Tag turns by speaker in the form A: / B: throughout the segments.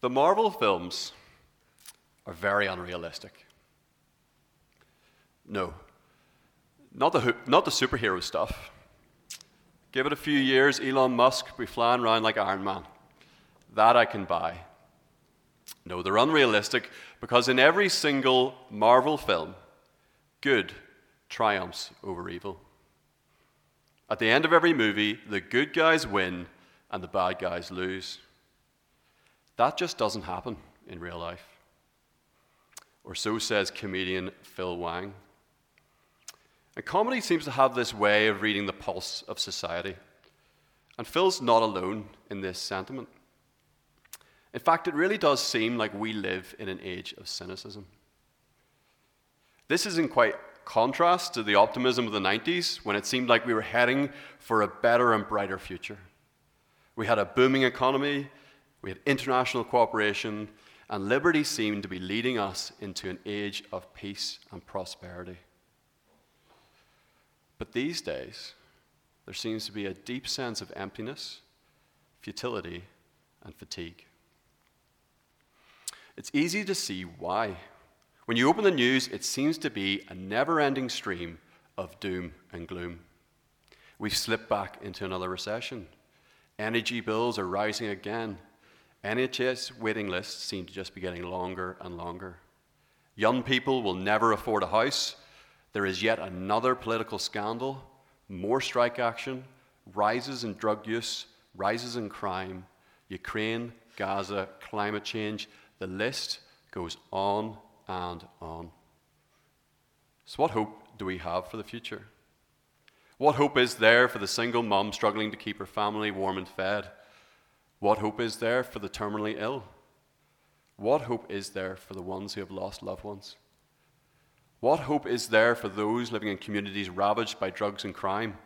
A: The Marvel films are very unrealistic. No, not the, not the superhero stuff. Give it a few years, Elon Musk be flying around like Iron Man. That I can buy. No, they're unrealistic because in every single Marvel film, good triumphs over evil. At the end of every movie, the good guys win and the bad guys lose. That just doesn't happen in real life. Or so says comedian Phil Wang. And comedy seems to have this way of reading the pulse of society. And Phil's not alone in this sentiment. In fact, it really does seem like we live in an age of cynicism. This is in quite contrast to the optimism of the 90s when it seemed like we were heading for a better and brighter future. We had a booming economy, we had international cooperation, and liberty seemed to be leading us into an age of peace and prosperity. But these days, there seems to be a deep sense of emptiness, futility, and fatigue. It's easy to see why. When you open the news, it seems to be a never ending stream of doom and gloom. We've slipped back into another recession. Energy bills are rising again. NHS waiting lists seem to just be getting longer and longer. Young people will never afford a house. There is yet another political scandal, more strike action, rises in drug use, rises in crime, Ukraine, Gaza, climate change, the list goes on and on. So, what hope do we have for the future? What hope is there for the single mom struggling to keep her family warm and fed? What hope is there for the terminally ill? What hope is there for the ones who have lost loved ones? What hope is there for those living in communities ravaged by drugs and crime?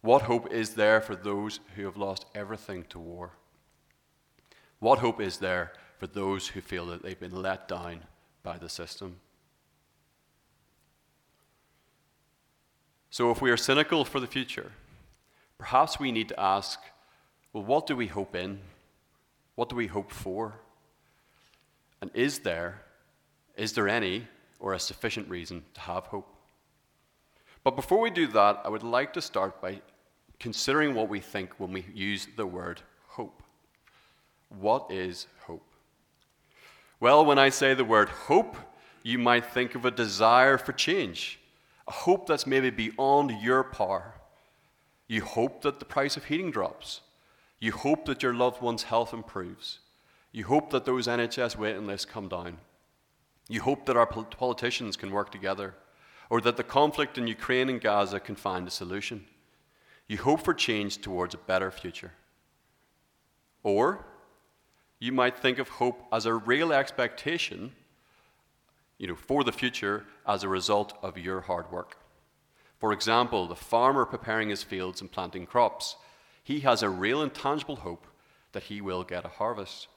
A: What hope is there for those who have lost everything to war? What hope is there for those who feel that they've been let down by the system. So, if we are cynical for the future, perhaps we need to ask well, what do we hope in? What do we hope for? And is there, is there any or a sufficient reason to have hope? But before we do that, I would like to start by considering what we think when we use the word hope. What is hope? Well, when I say the word hope, you might think of a desire for change, a hope that's maybe beyond your power. You hope that the price of heating drops. You hope that your loved one's health improves. You hope that those NHS waiting lists come down. You hope that our politicians can work together, or that the conflict in Ukraine and Gaza can find a solution. You hope for change towards a better future. Or you might think of hope as a real expectation you know, for the future as a result of your hard work. For example, the farmer preparing his fields and planting crops, he has a real and tangible hope that he will get a harvest.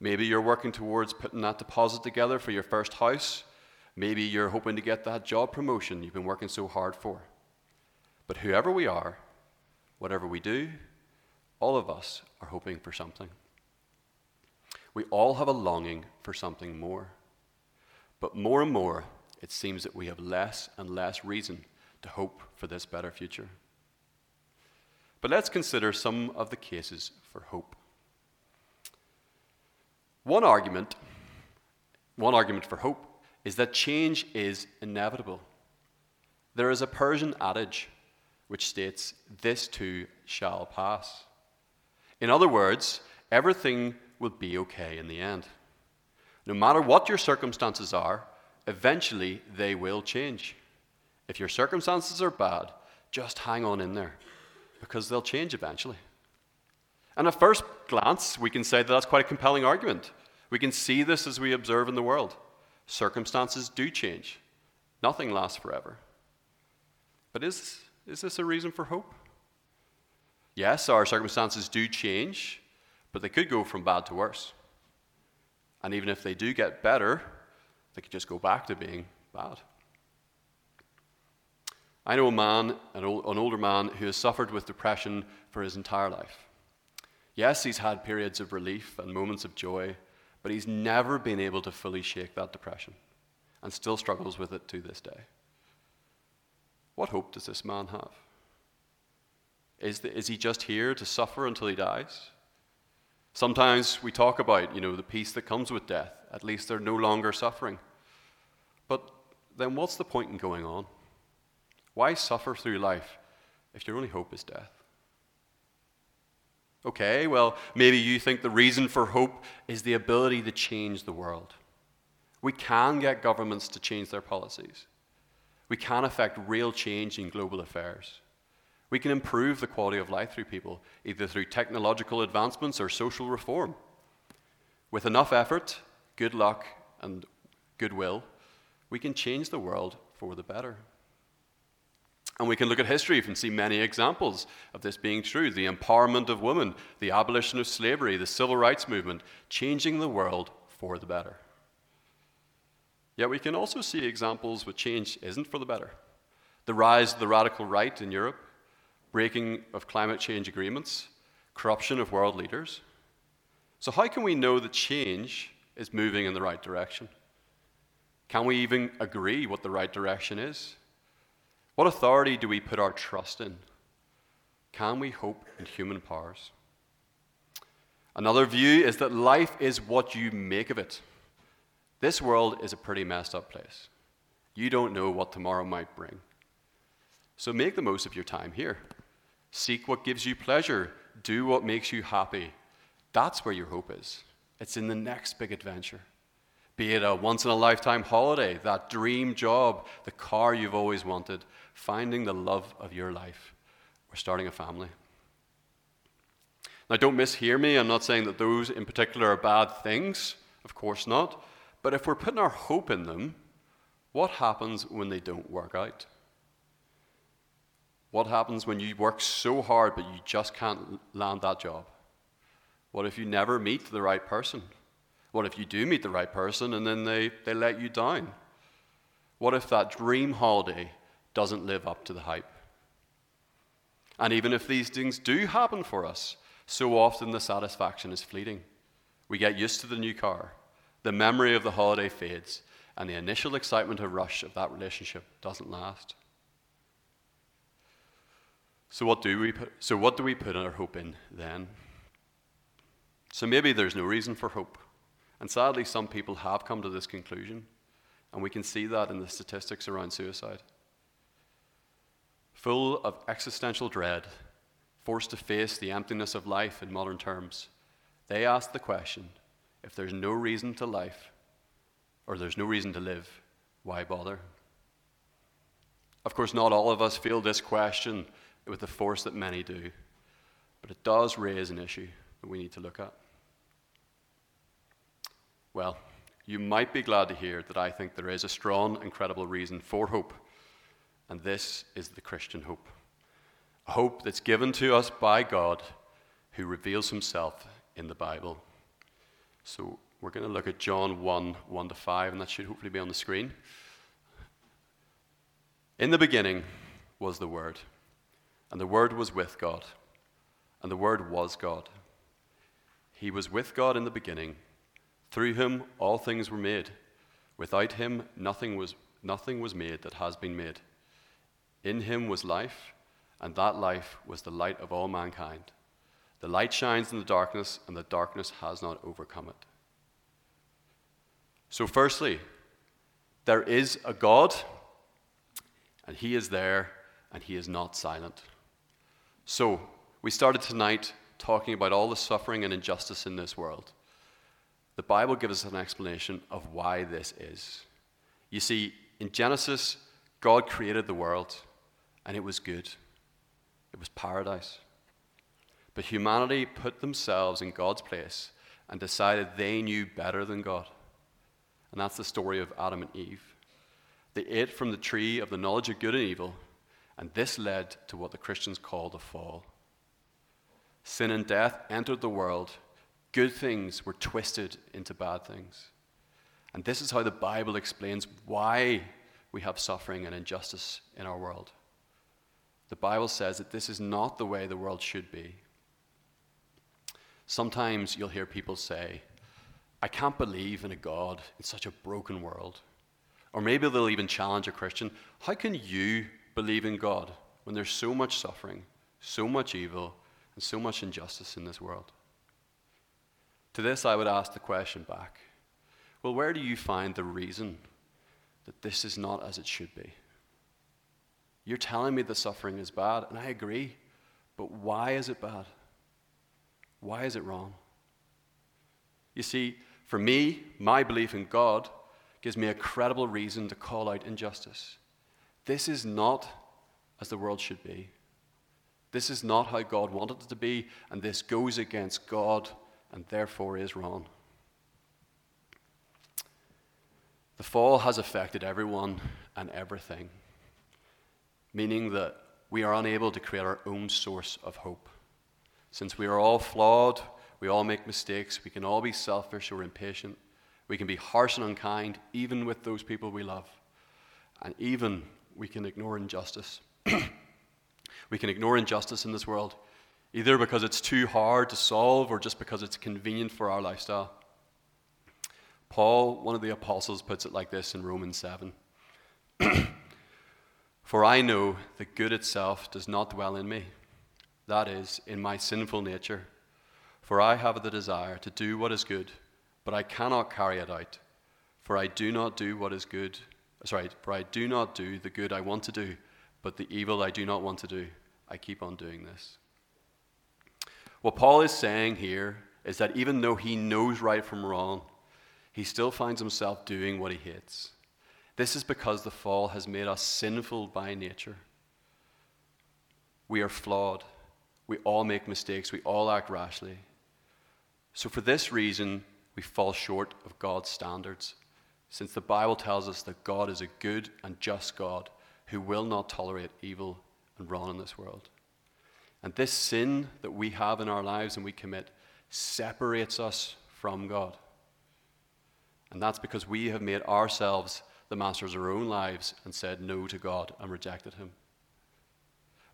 A: Maybe you're working towards putting that deposit together for your first house. Maybe you're hoping to get that job promotion you've been working so hard for. But whoever we are, whatever we do, all of us are hoping for something. We all have a longing for something more. But more and more, it seems that we have less and less reason to hope for this better future. But let's consider some of the cases for hope. One argument, one argument for hope is that change is inevitable. There is a Persian adage which states, This too shall pass. In other words, everything will be okay in the end. No matter what your circumstances are, eventually they will change. If your circumstances are bad, just hang on in there because they'll change eventually. And at first glance, we can say that that's quite a compelling argument. We can see this as we observe in the world. Circumstances do change, nothing lasts forever. But is, is this a reason for hope? Yes, our circumstances do change, but they could go from bad to worse. And even if they do get better, they could just go back to being bad. I know a man, an, old, an older man, who has suffered with depression for his entire life. Yes, he's had periods of relief and moments of joy, but he's never been able to fully shake that depression and still struggles with it to this day. What hope does this man have? Is, the, is he just here to suffer until he dies? Sometimes we talk about, you know, the peace that comes with death. At least they're no longer suffering. But then what's the point in going on? Why suffer through life if your only hope is death? Okay, well, maybe you think the reason for hope is the ability to change the world. We can get governments to change their policies. We can affect real change in global affairs. We can improve the quality of life through people, either through technological advancements or social reform. With enough effort, good luck, and goodwill, we can change the world for the better. And we can look at history and see many examples of this being true the empowerment of women, the abolition of slavery, the civil rights movement, changing the world for the better. Yet we can also see examples where change isn't for the better. The rise of the radical right in Europe, breaking of climate change agreements, corruption of world leaders. So, how can we know that change is moving in the right direction? Can we even agree what the right direction is? What authority do we put our trust in? Can we hope in human powers? Another view is that life is what you make of it. This world is a pretty messed up place. You don't know what tomorrow might bring. So make the most of your time here. Seek what gives you pleasure, do what makes you happy. That's where your hope is. It's in the next big adventure. Be it a once in a lifetime holiday, that dream job, the car you've always wanted, finding the love of your life, or starting a family. Now, don't mishear me. I'm not saying that those in particular are bad things. Of course not. But if we're putting our hope in them, what happens when they don't work out? What happens when you work so hard but you just can't land that job? What if you never meet the right person? What if you do meet the right person and then they, they let you down? What if that dream holiday doesn't live up to the hype? And even if these things do happen for us, so often the satisfaction is fleeting. We get used to the new car, the memory of the holiday fades, and the initial excitement or rush of that relationship doesn't last. So what do we put, so what do we put our hope in then? So maybe there's no reason for hope. And sadly, some people have come to this conclusion, and we can see that in the statistics around suicide. Full of existential dread, forced to face the emptiness of life in modern terms, they ask the question if there's no reason to life, or there's no reason to live, why bother? Of course, not all of us feel this question with the force that many do, but it does raise an issue that we need to look at. Well, you might be glad to hear that I think there is a strong and credible reason for hope, and this is the Christian hope. A hope that's given to us by God who reveals himself in the Bible. So we're going to look at John 1 1 to 5, and that should hopefully be on the screen. In the beginning was the Word, and the Word was with God, and the Word was God. He was with God in the beginning. Through him all things were made. Without him nothing was, nothing was made that has been made. In him was life, and that life was the light of all mankind. The light shines in the darkness, and the darkness has not overcome it. So, firstly, there is a God, and he is there, and he is not silent. So, we started tonight talking about all the suffering and injustice in this world the Bible gives us an explanation of why this is. You see, in Genesis, God created the world, and it was good. It was paradise. But humanity put themselves in God's place and decided they knew better than God. And that's the story of Adam and Eve. They ate from the tree of the knowledge of good and evil, and this led to what the Christians call the fall. Sin and death entered the world, good things were twisted into bad things. And this is how the Bible explains why we have suffering and injustice in our world. The Bible says that this is not the way the world should be. Sometimes you'll hear people say, I can't believe in a God in such a broken world. Or maybe they'll even challenge a Christian How can you believe in God when there's so much suffering, so much evil, and so much injustice in this world? To this, I would ask the question back Well, where do you find the reason that this is not as it should be? You're telling me the suffering is bad, and I agree, but why is it bad? Why is it wrong? You see, for me, my belief in God gives me a credible reason to call out injustice. This is not as the world should be. This is not how God wanted it to be, and this goes against God and therefore is wrong. The fall has affected everyone and everything, meaning that we are unable to create our own source of hope. Since we are all flawed, we all make mistakes, we can all be selfish or impatient, we can be harsh and unkind, even with those people we love, and even we can ignore injustice. we can ignore injustice in this world, either because it's too hard to solve or just because it's convenient for our lifestyle. Paul, one of the apostles, puts it like this in Romans 7 For I know that good itself does not dwell in me, that is, in my sinful nature. For I have the desire to do what is good, but I cannot carry it out. For I do not do what is good. Sorry, for I do not do the good I want to do, but the evil I do not want to do. I keep on doing this. What Paul is saying here is that even though he knows right from wrong, he still finds himself doing what he hates. This is because the fall has made us sinful by nature. We are flawed. We all make mistakes. We all act rashly. So, for this reason, we fall short of God's standards, since the Bible tells us that God is a good and just God who will not tolerate evil and wrong in this world. And this sin that we have in our lives and we commit separates us from God. And that's because we have made ourselves the masters of our own lives and said no to God and rejected Him.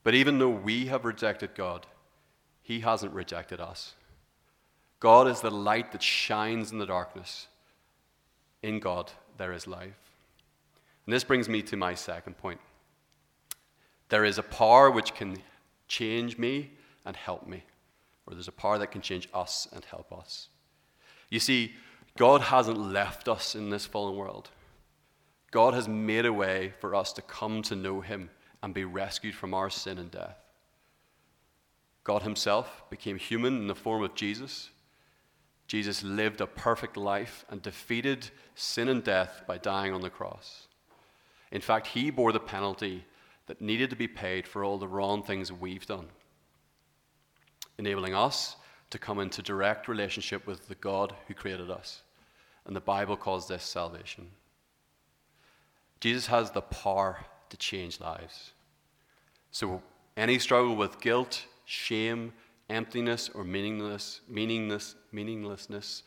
A: But even though we have rejected God, He hasn't rejected us. God is the light that shines in the darkness. In God, there is life. And this brings me to my second point. There is a power which can change me and help me, or there's a power that can change us and help us. You see, God hasn't left us in this fallen world. God has made a way for us to come to know Him and be rescued from our sin and death. God Himself became human in the form of Jesus. Jesus lived a perfect life and defeated sin and death by dying on the cross. In fact, He bore the penalty that needed to be paid for all the wrong things we've done, enabling us to come into direct relationship with the God who created us. And the Bible calls this salvation. Jesus has the power to change lives. So, any struggle with guilt, shame, emptiness, or meaningless, meaningless, meaninglessness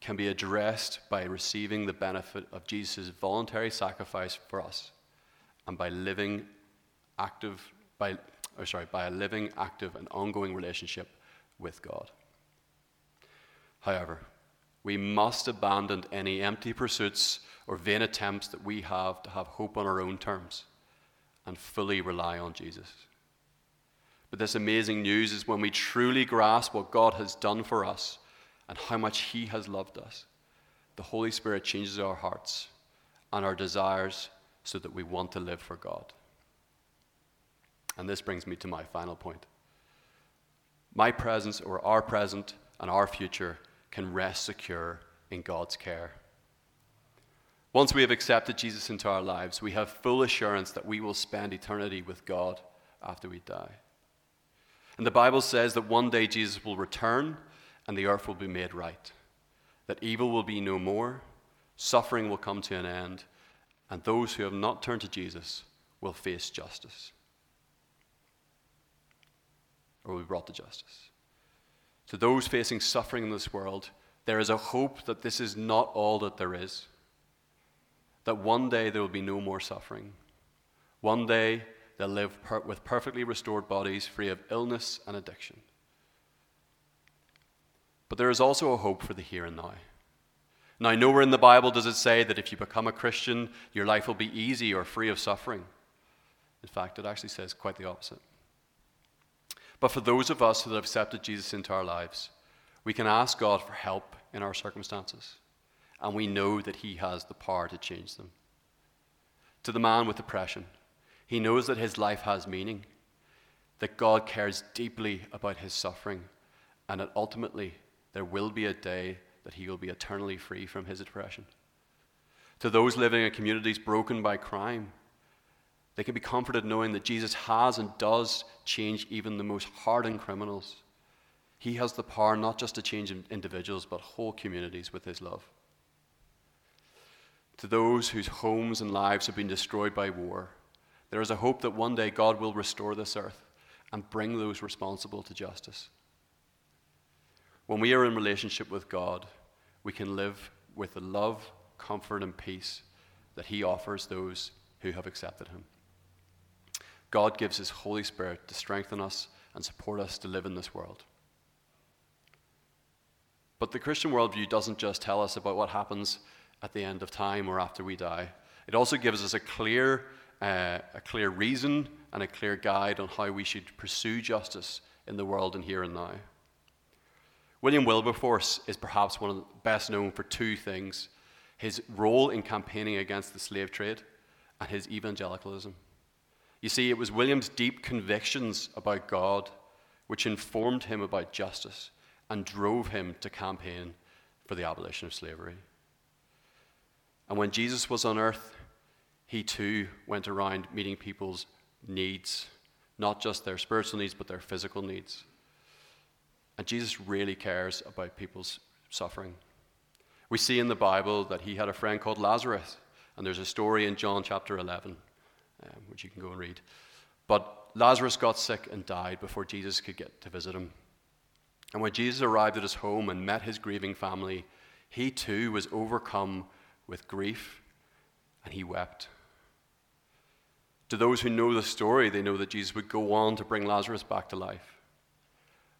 A: can be addressed by receiving the benefit of Jesus' voluntary sacrifice for us and by living active, by, or sorry, by a living, active, and ongoing relationship with God. However, we must abandon any empty pursuits or vain attempts that we have to have hope on our own terms and fully rely on Jesus. But this amazing news is when we truly grasp what God has done for us and how much He has loved us, the Holy Spirit changes our hearts and our desires so that we want to live for God. And this brings me to my final point. My presence, or our present, and our future can rest secure in God's care. Once we have accepted Jesus into our lives, we have full assurance that we will spend eternity with God after we die. And the Bible says that one day Jesus will return and the earth will be made right, that evil will be no more, suffering will come to an end, and those who have not turned to Jesus will face justice or will be brought to justice. To those facing suffering in this world, there is a hope that this is not all that there is. That one day there will be no more suffering. One day they'll live per- with perfectly restored bodies free of illness and addiction. But there is also a hope for the here and now. Now, nowhere in the Bible does it say that if you become a Christian, your life will be easy or free of suffering. In fact, it actually says quite the opposite. But for those of us who have accepted Jesus into our lives, we can ask God for help in our circumstances, and we know that He has the power to change them. To the man with depression, he knows that his life has meaning, that God cares deeply about his suffering, and that ultimately there will be a day that he will be eternally free from his depression. To those living in communities broken by crime, they can be comforted knowing that Jesus has and does change even the most hardened criminals. He has the power not just to change individuals, but whole communities with his love. To those whose homes and lives have been destroyed by war, there is a hope that one day God will restore this earth and bring those responsible to justice. When we are in relationship with God, we can live with the love, comfort, and peace that He offers those who have accepted Him. God gives His Holy Spirit to strengthen us and support us to live in this world. But the Christian worldview doesn't just tell us about what happens at the end of time or after we die, it also gives us a clear, uh, a clear reason and a clear guide on how we should pursue justice in the world and here and now. William Wilberforce is perhaps one of the best known for two things his role in campaigning against the slave trade and his evangelicalism. You see, it was William's deep convictions about God which informed him about justice and drove him to campaign for the abolition of slavery. And when Jesus was on earth, he too went around meeting people's needs, not just their spiritual needs, but their physical needs. And Jesus really cares about people's suffering. We see in the Bible that he had a friend called Lazarus, and there's a story in John chapter 11, um, which you can go and read. But Lazarus got sick and died before Jesus could get to visit him. And when Jesus arrived at his home and met his grieving family, he too was overcome with grief and he wept. To those who know the story, they know that Jesus would go on to bring Lazarus back to life.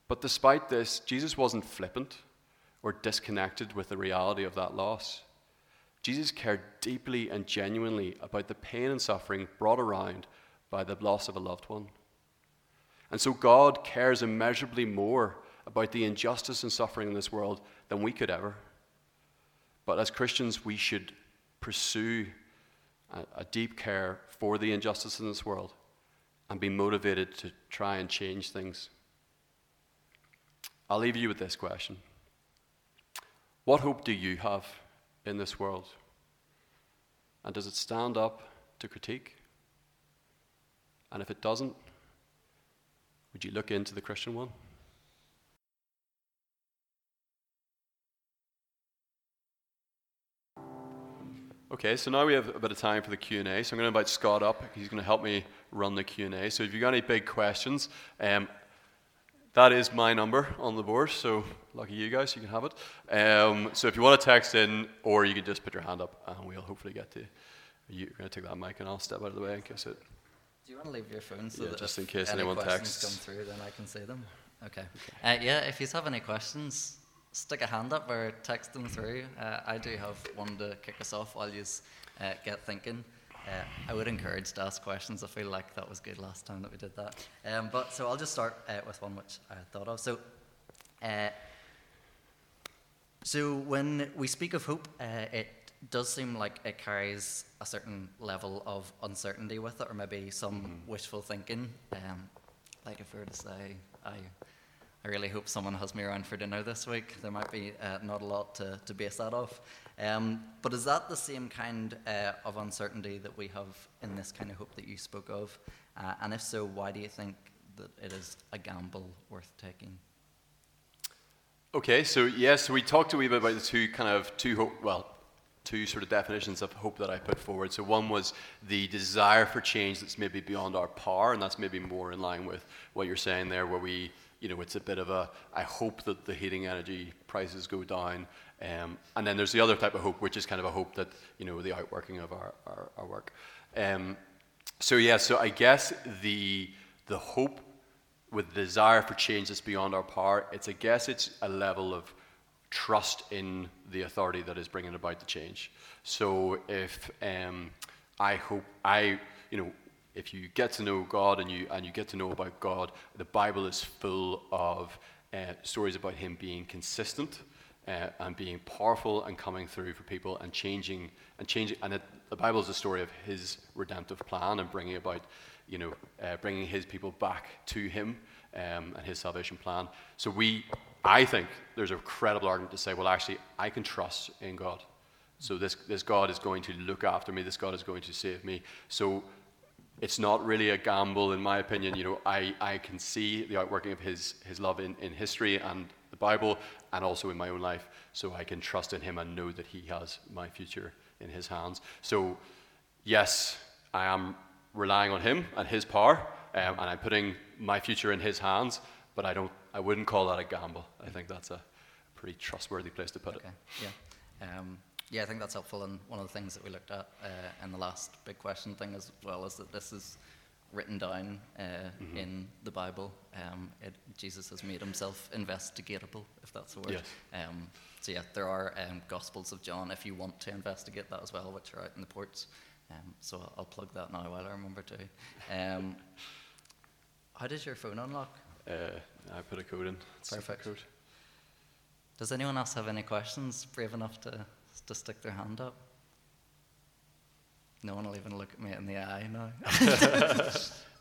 A: But despite this, Jesus wasn't flippant or disconnected with the reality of that loss. Jesus cared deeply and genuinely about the pain and suffering brought around by the loss of a loved one. And so God cares immeasurably more about the injustice and suffering in this world than we could ever. But as Christians, we should pursue a, a deep care for the injustice in this world and be motivated to try and change things. I'll leave you with this question What hope do you have in this world? And does it stand up to critique? And if it doesn't, would you look into the Christian one? Okay, so now we have a bit of time for the Q&A. So I'm going to invite Scott up. He's going to help me run the Q&A. So if you've got any big questions, um, that is my number on the board, so lucky you guys, you can have it. Um, so if you want to text in, or you can just put your hand up, and we'll hopefully get to you. You're going to take that mic, and I'll step out of the way in case it.
B: Do you want to leave your phone so
A: yeah,
B: that
A: just in case anyone
B: questions
A: texts
B: come through, then I can see them? Okay. okay. Uh, yeah, if you have any questions, stick a hand up or text them through. Uh, I do have one to kick us off while you uh, get thinking. Uh, I would encourage to ask questions. I feel like that was good last time that we did that. Um, but so I'll just start uh, with one which I thought of. So, uh, so when we speak of hope, uh, it does seem like it carries a certain level of uncertainty with it, or maybe some mm-hmm. wishful thinking. Um, like if we were to say, I, I really hope someone has me around for dinner this week. There might be uh, not a lot to, to base that off. Um, but is that the same kind uh, of uncertainty that we have in this kind of hope that you spoke of? Uh, and if so, why do you think that it is a gamble worth taking?
A: Okay, so yes, we talked a wee bit about the two kind of two hope, well, two sort of definitions of hope that I put forward. So one was the desire for change that's maybe beyond our power, and that's maybe more in line with what you're saying there, where we, you know, it's a bit of a, I hope that the heating energy prices go down, um, and then there's the other type of hope, which is kind of a hope that, you know, the outworking of our, our, our work. Um, so, yeah, so I guess the, the hope with the desire for change that's beyond our power, it's, I guess it's a level of trust in the authority that is bringing about the change. So if um, I hope I, you know, if you get to know God and you and you get to know about God, the Bible is full of uh, stories about Him being consistent uh, and being powerful and coming through for people and changing and changing. And it, the Bible is a story of His redemptive plan and bringing about, you know, uh, bringing His people back to Him um, and His salvation plan. So we, I think, there's a credible argument to say, well, actually, I can trust in God. So this this God is going to look after me. This God is going to save me. So it's not really a gamble, in my opinion. You know, I, I can see the outworking of his, his love in, in history and the Bible and also in my own life. So I can trust in him and know that he has my future in his hands. So, yes, I am relying on him and his power, um, and I'm putting my future in his hands, but I, don't, I wouldn't call that a gamble. I think that's a pretty trustworthy place to put
B: Okay,
A: it.
B: yeah. Um, yeah, I think that's helpful. And one of the things that we looked at uh, in the last big question thing as well is that this is written down uh,
A: Mm-hmm.
B: in the Bible. Um, it, Jesus has made himself investigatable, if that's the word.
A: Yes.
B: Um, so yeah, there are um, Gospels of John if you want to investigate that as well, which are out in the ports. Um, so I'll, I'll plug that now while I remember to. Um, how does your phone unlock?
A: Uh, I put a code in. It's
B: Perfect.
A: Code.
B: Does anyone else have any questions? Brave enough to, to stick their hand up? No one will even look at me in the eye now.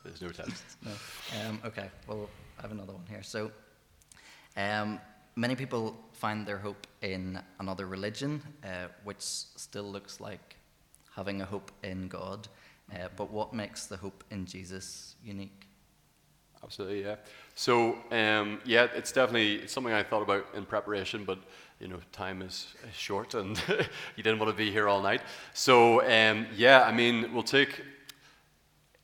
A: There's no text.
B: no. Um, okay, well, I have another one here. So, um, many people find their hope in another religion, uh, which still looks like having a hope in God. Uh, but what makes the hope in Jesus unique?
A: Absolutely, yeah. So, um, yeah, it's definitely something I thought about in preparation, but you know, time is, is short, and you didn't want to be here all night. So, um, yeah, I mean, we'll take.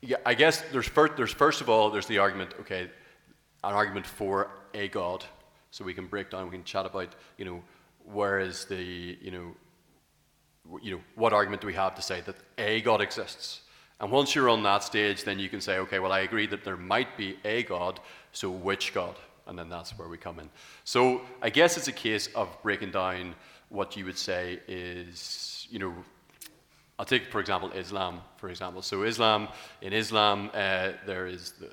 A: Yeah, I guess there's first, there's first of all there's the argument. Okay, an argument for a God. So we can break down, we can chat about, you know, where is the, you know, you know, what argument do we have to say that a God exists? And once you're on that stage, then you can say, okay, well, I agree that there might be a God, so which God? And then that's where we come in. So I guess it's a case of breaking down what you would say is, you know, I'll take, for example, Islam, for example. So Islam, in Islam, uh, there is the,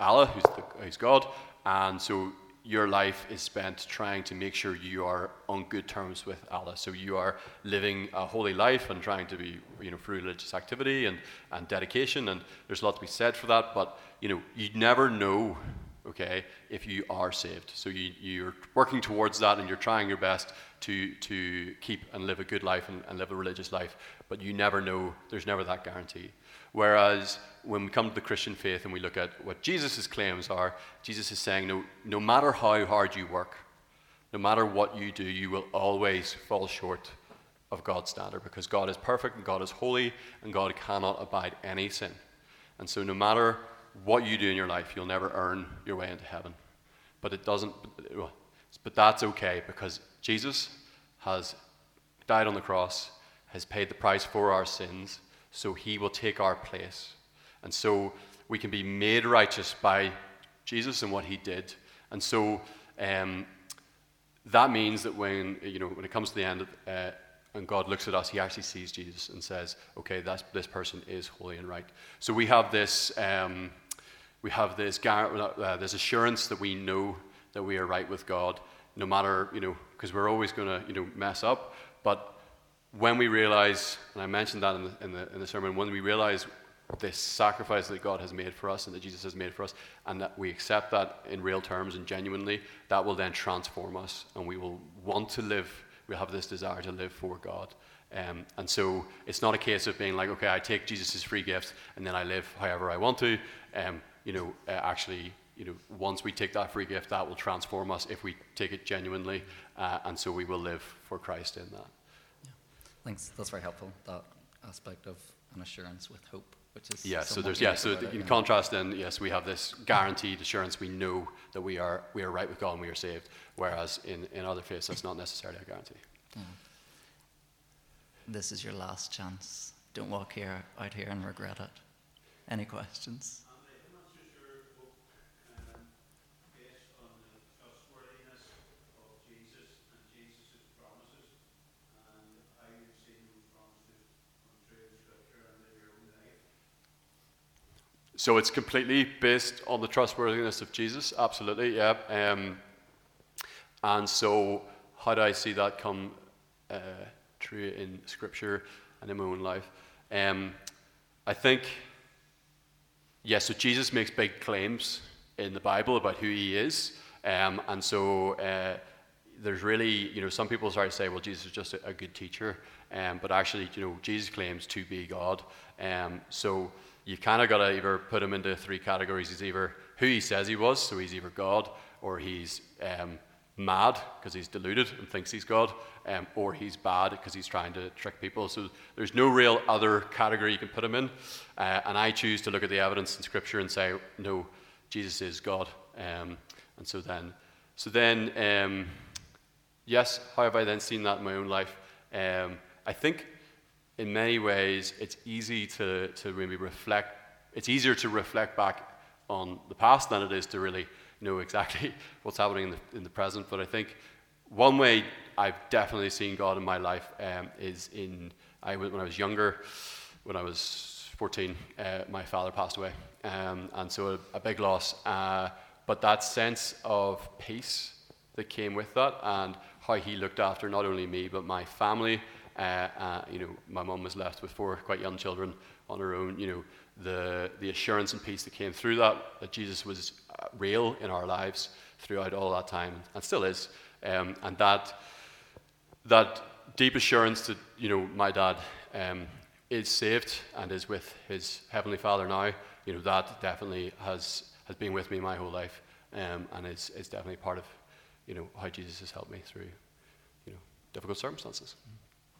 A: Allah, who's, the, who's God, and so your life is spent trying to make sure you are on good terms with Allah. So you are living a holy life and trying to be, you know, through religious activity and, and dedication, and there's a lot to be said for that, but, you know, you never know, okay, if you are saved. So you, you're working towards that and you're trying your best to, to keep and live a good life and, and live a religious life, but you never know, there's never that guarantee. Whereas when we come to the Christian faith and we look at what Jesus' claims are, Jesus is saying no, no matter how hard you work, no matter what you do, you will always fall short of God's standard because God is perfect and God is holy and God cannot abide any sin. And so, no matter what you do in your life, you'll never earn your way into heaven. But it doesn't, but that's okay because Jesus has died on the cross, has paid the price for our sins, so he will take our place. And so we can be made righteous by Jesus and what he did. And so um, that means that when, you know, when it comes to the end, uh, and God looks at us, he actually sees Jesus and says, okay, that's, this person is holy and right. So we have this, um, we have this, uh, this assurance that we know that we are right with God, no matter, you know, because we're always going to, you know, mess up. But when we realize, and I mentioned that in the, in the, in the sermon, when we realize this sacrifice that God has made for us and that Jesus has made for us, and that we accept that in real terms and genuinely, that will then transform us, and we will want to live. We'll have this desire to live for God. Um, and so it's not a case of being like, okay, I take Jesus' free gift and then I live however I want to. Um, you know, uh, actually, you know, once we take that free gift, that will transform us if we take it genuinely, uh, and so we will live for Christ in that.
B: Thanks, that's very helpful, that aspect of an assurance with hope, which is.
A: Yeah, so there's yeah, so
B: it,
A: in contrast, then yes, we have this guaranteed assurance. We know that we are we are right with God and we are saved. Whereas in, in other faiths, that's not necessarily a guarantee. Mm-hmm.
B: This is your last chance. Don't walk here out here and regret it. Any questions?
C: And the humans your book um, based on the trustworthiness of Jesus and Jesus'
A: so it's completely based on the trustworthiness of Jesus, absolutely, yeah. Um, and so, how do I see that come uh, true in Scripture and in my own life? Um, I think, yes, so Jesus makes big claims in the Bible about who he is. Um, and so, uh, there's really, you know, some people start to say, well, Jesus is just a, a good teacher. Um, but actually, you know, Jesus claims to be God. Um, so, you kind of got to either put him into three categories. He's either who he says he was, so he's either God, or he's um, mad because he's deluded and thinks he's God, um, or he's bad because he's trying to trick people. So there's no real other category you can put him in. Uh, and I choose to look at the evidence in Scripture and say, no, Jesus is God. Um, and so then, so then, um, yes, how have I then seen that in my own life? Um, I think in many ways, it's easy to, to really reflect, it's easier to reflect back on the past than it is to really know exactly what's happening in the, in the present. But I think one way I've definitely seen God in my life um, is in, I, when I was younger, when I was 14, uh, my father passed away. Um, and so a, a big loss. Uh, but that sense of peace that came with that and how he looked after not only me, but my family uh, uh, you know, my mum was left with four quite young children on her own. You know, the, the assurance and peace that came through that, that Jesus was uh, real in our lives throughout all that time, and still is. Um, and that, that deep assurance that, you know, my dad um, is saved and is with his Heavenly Father now, you know, that definitely has, has been with me my whole life um, and is, is definitely part of, you know, how Jesus has helped me through, you know, difficult circumstances. Mm-hmm.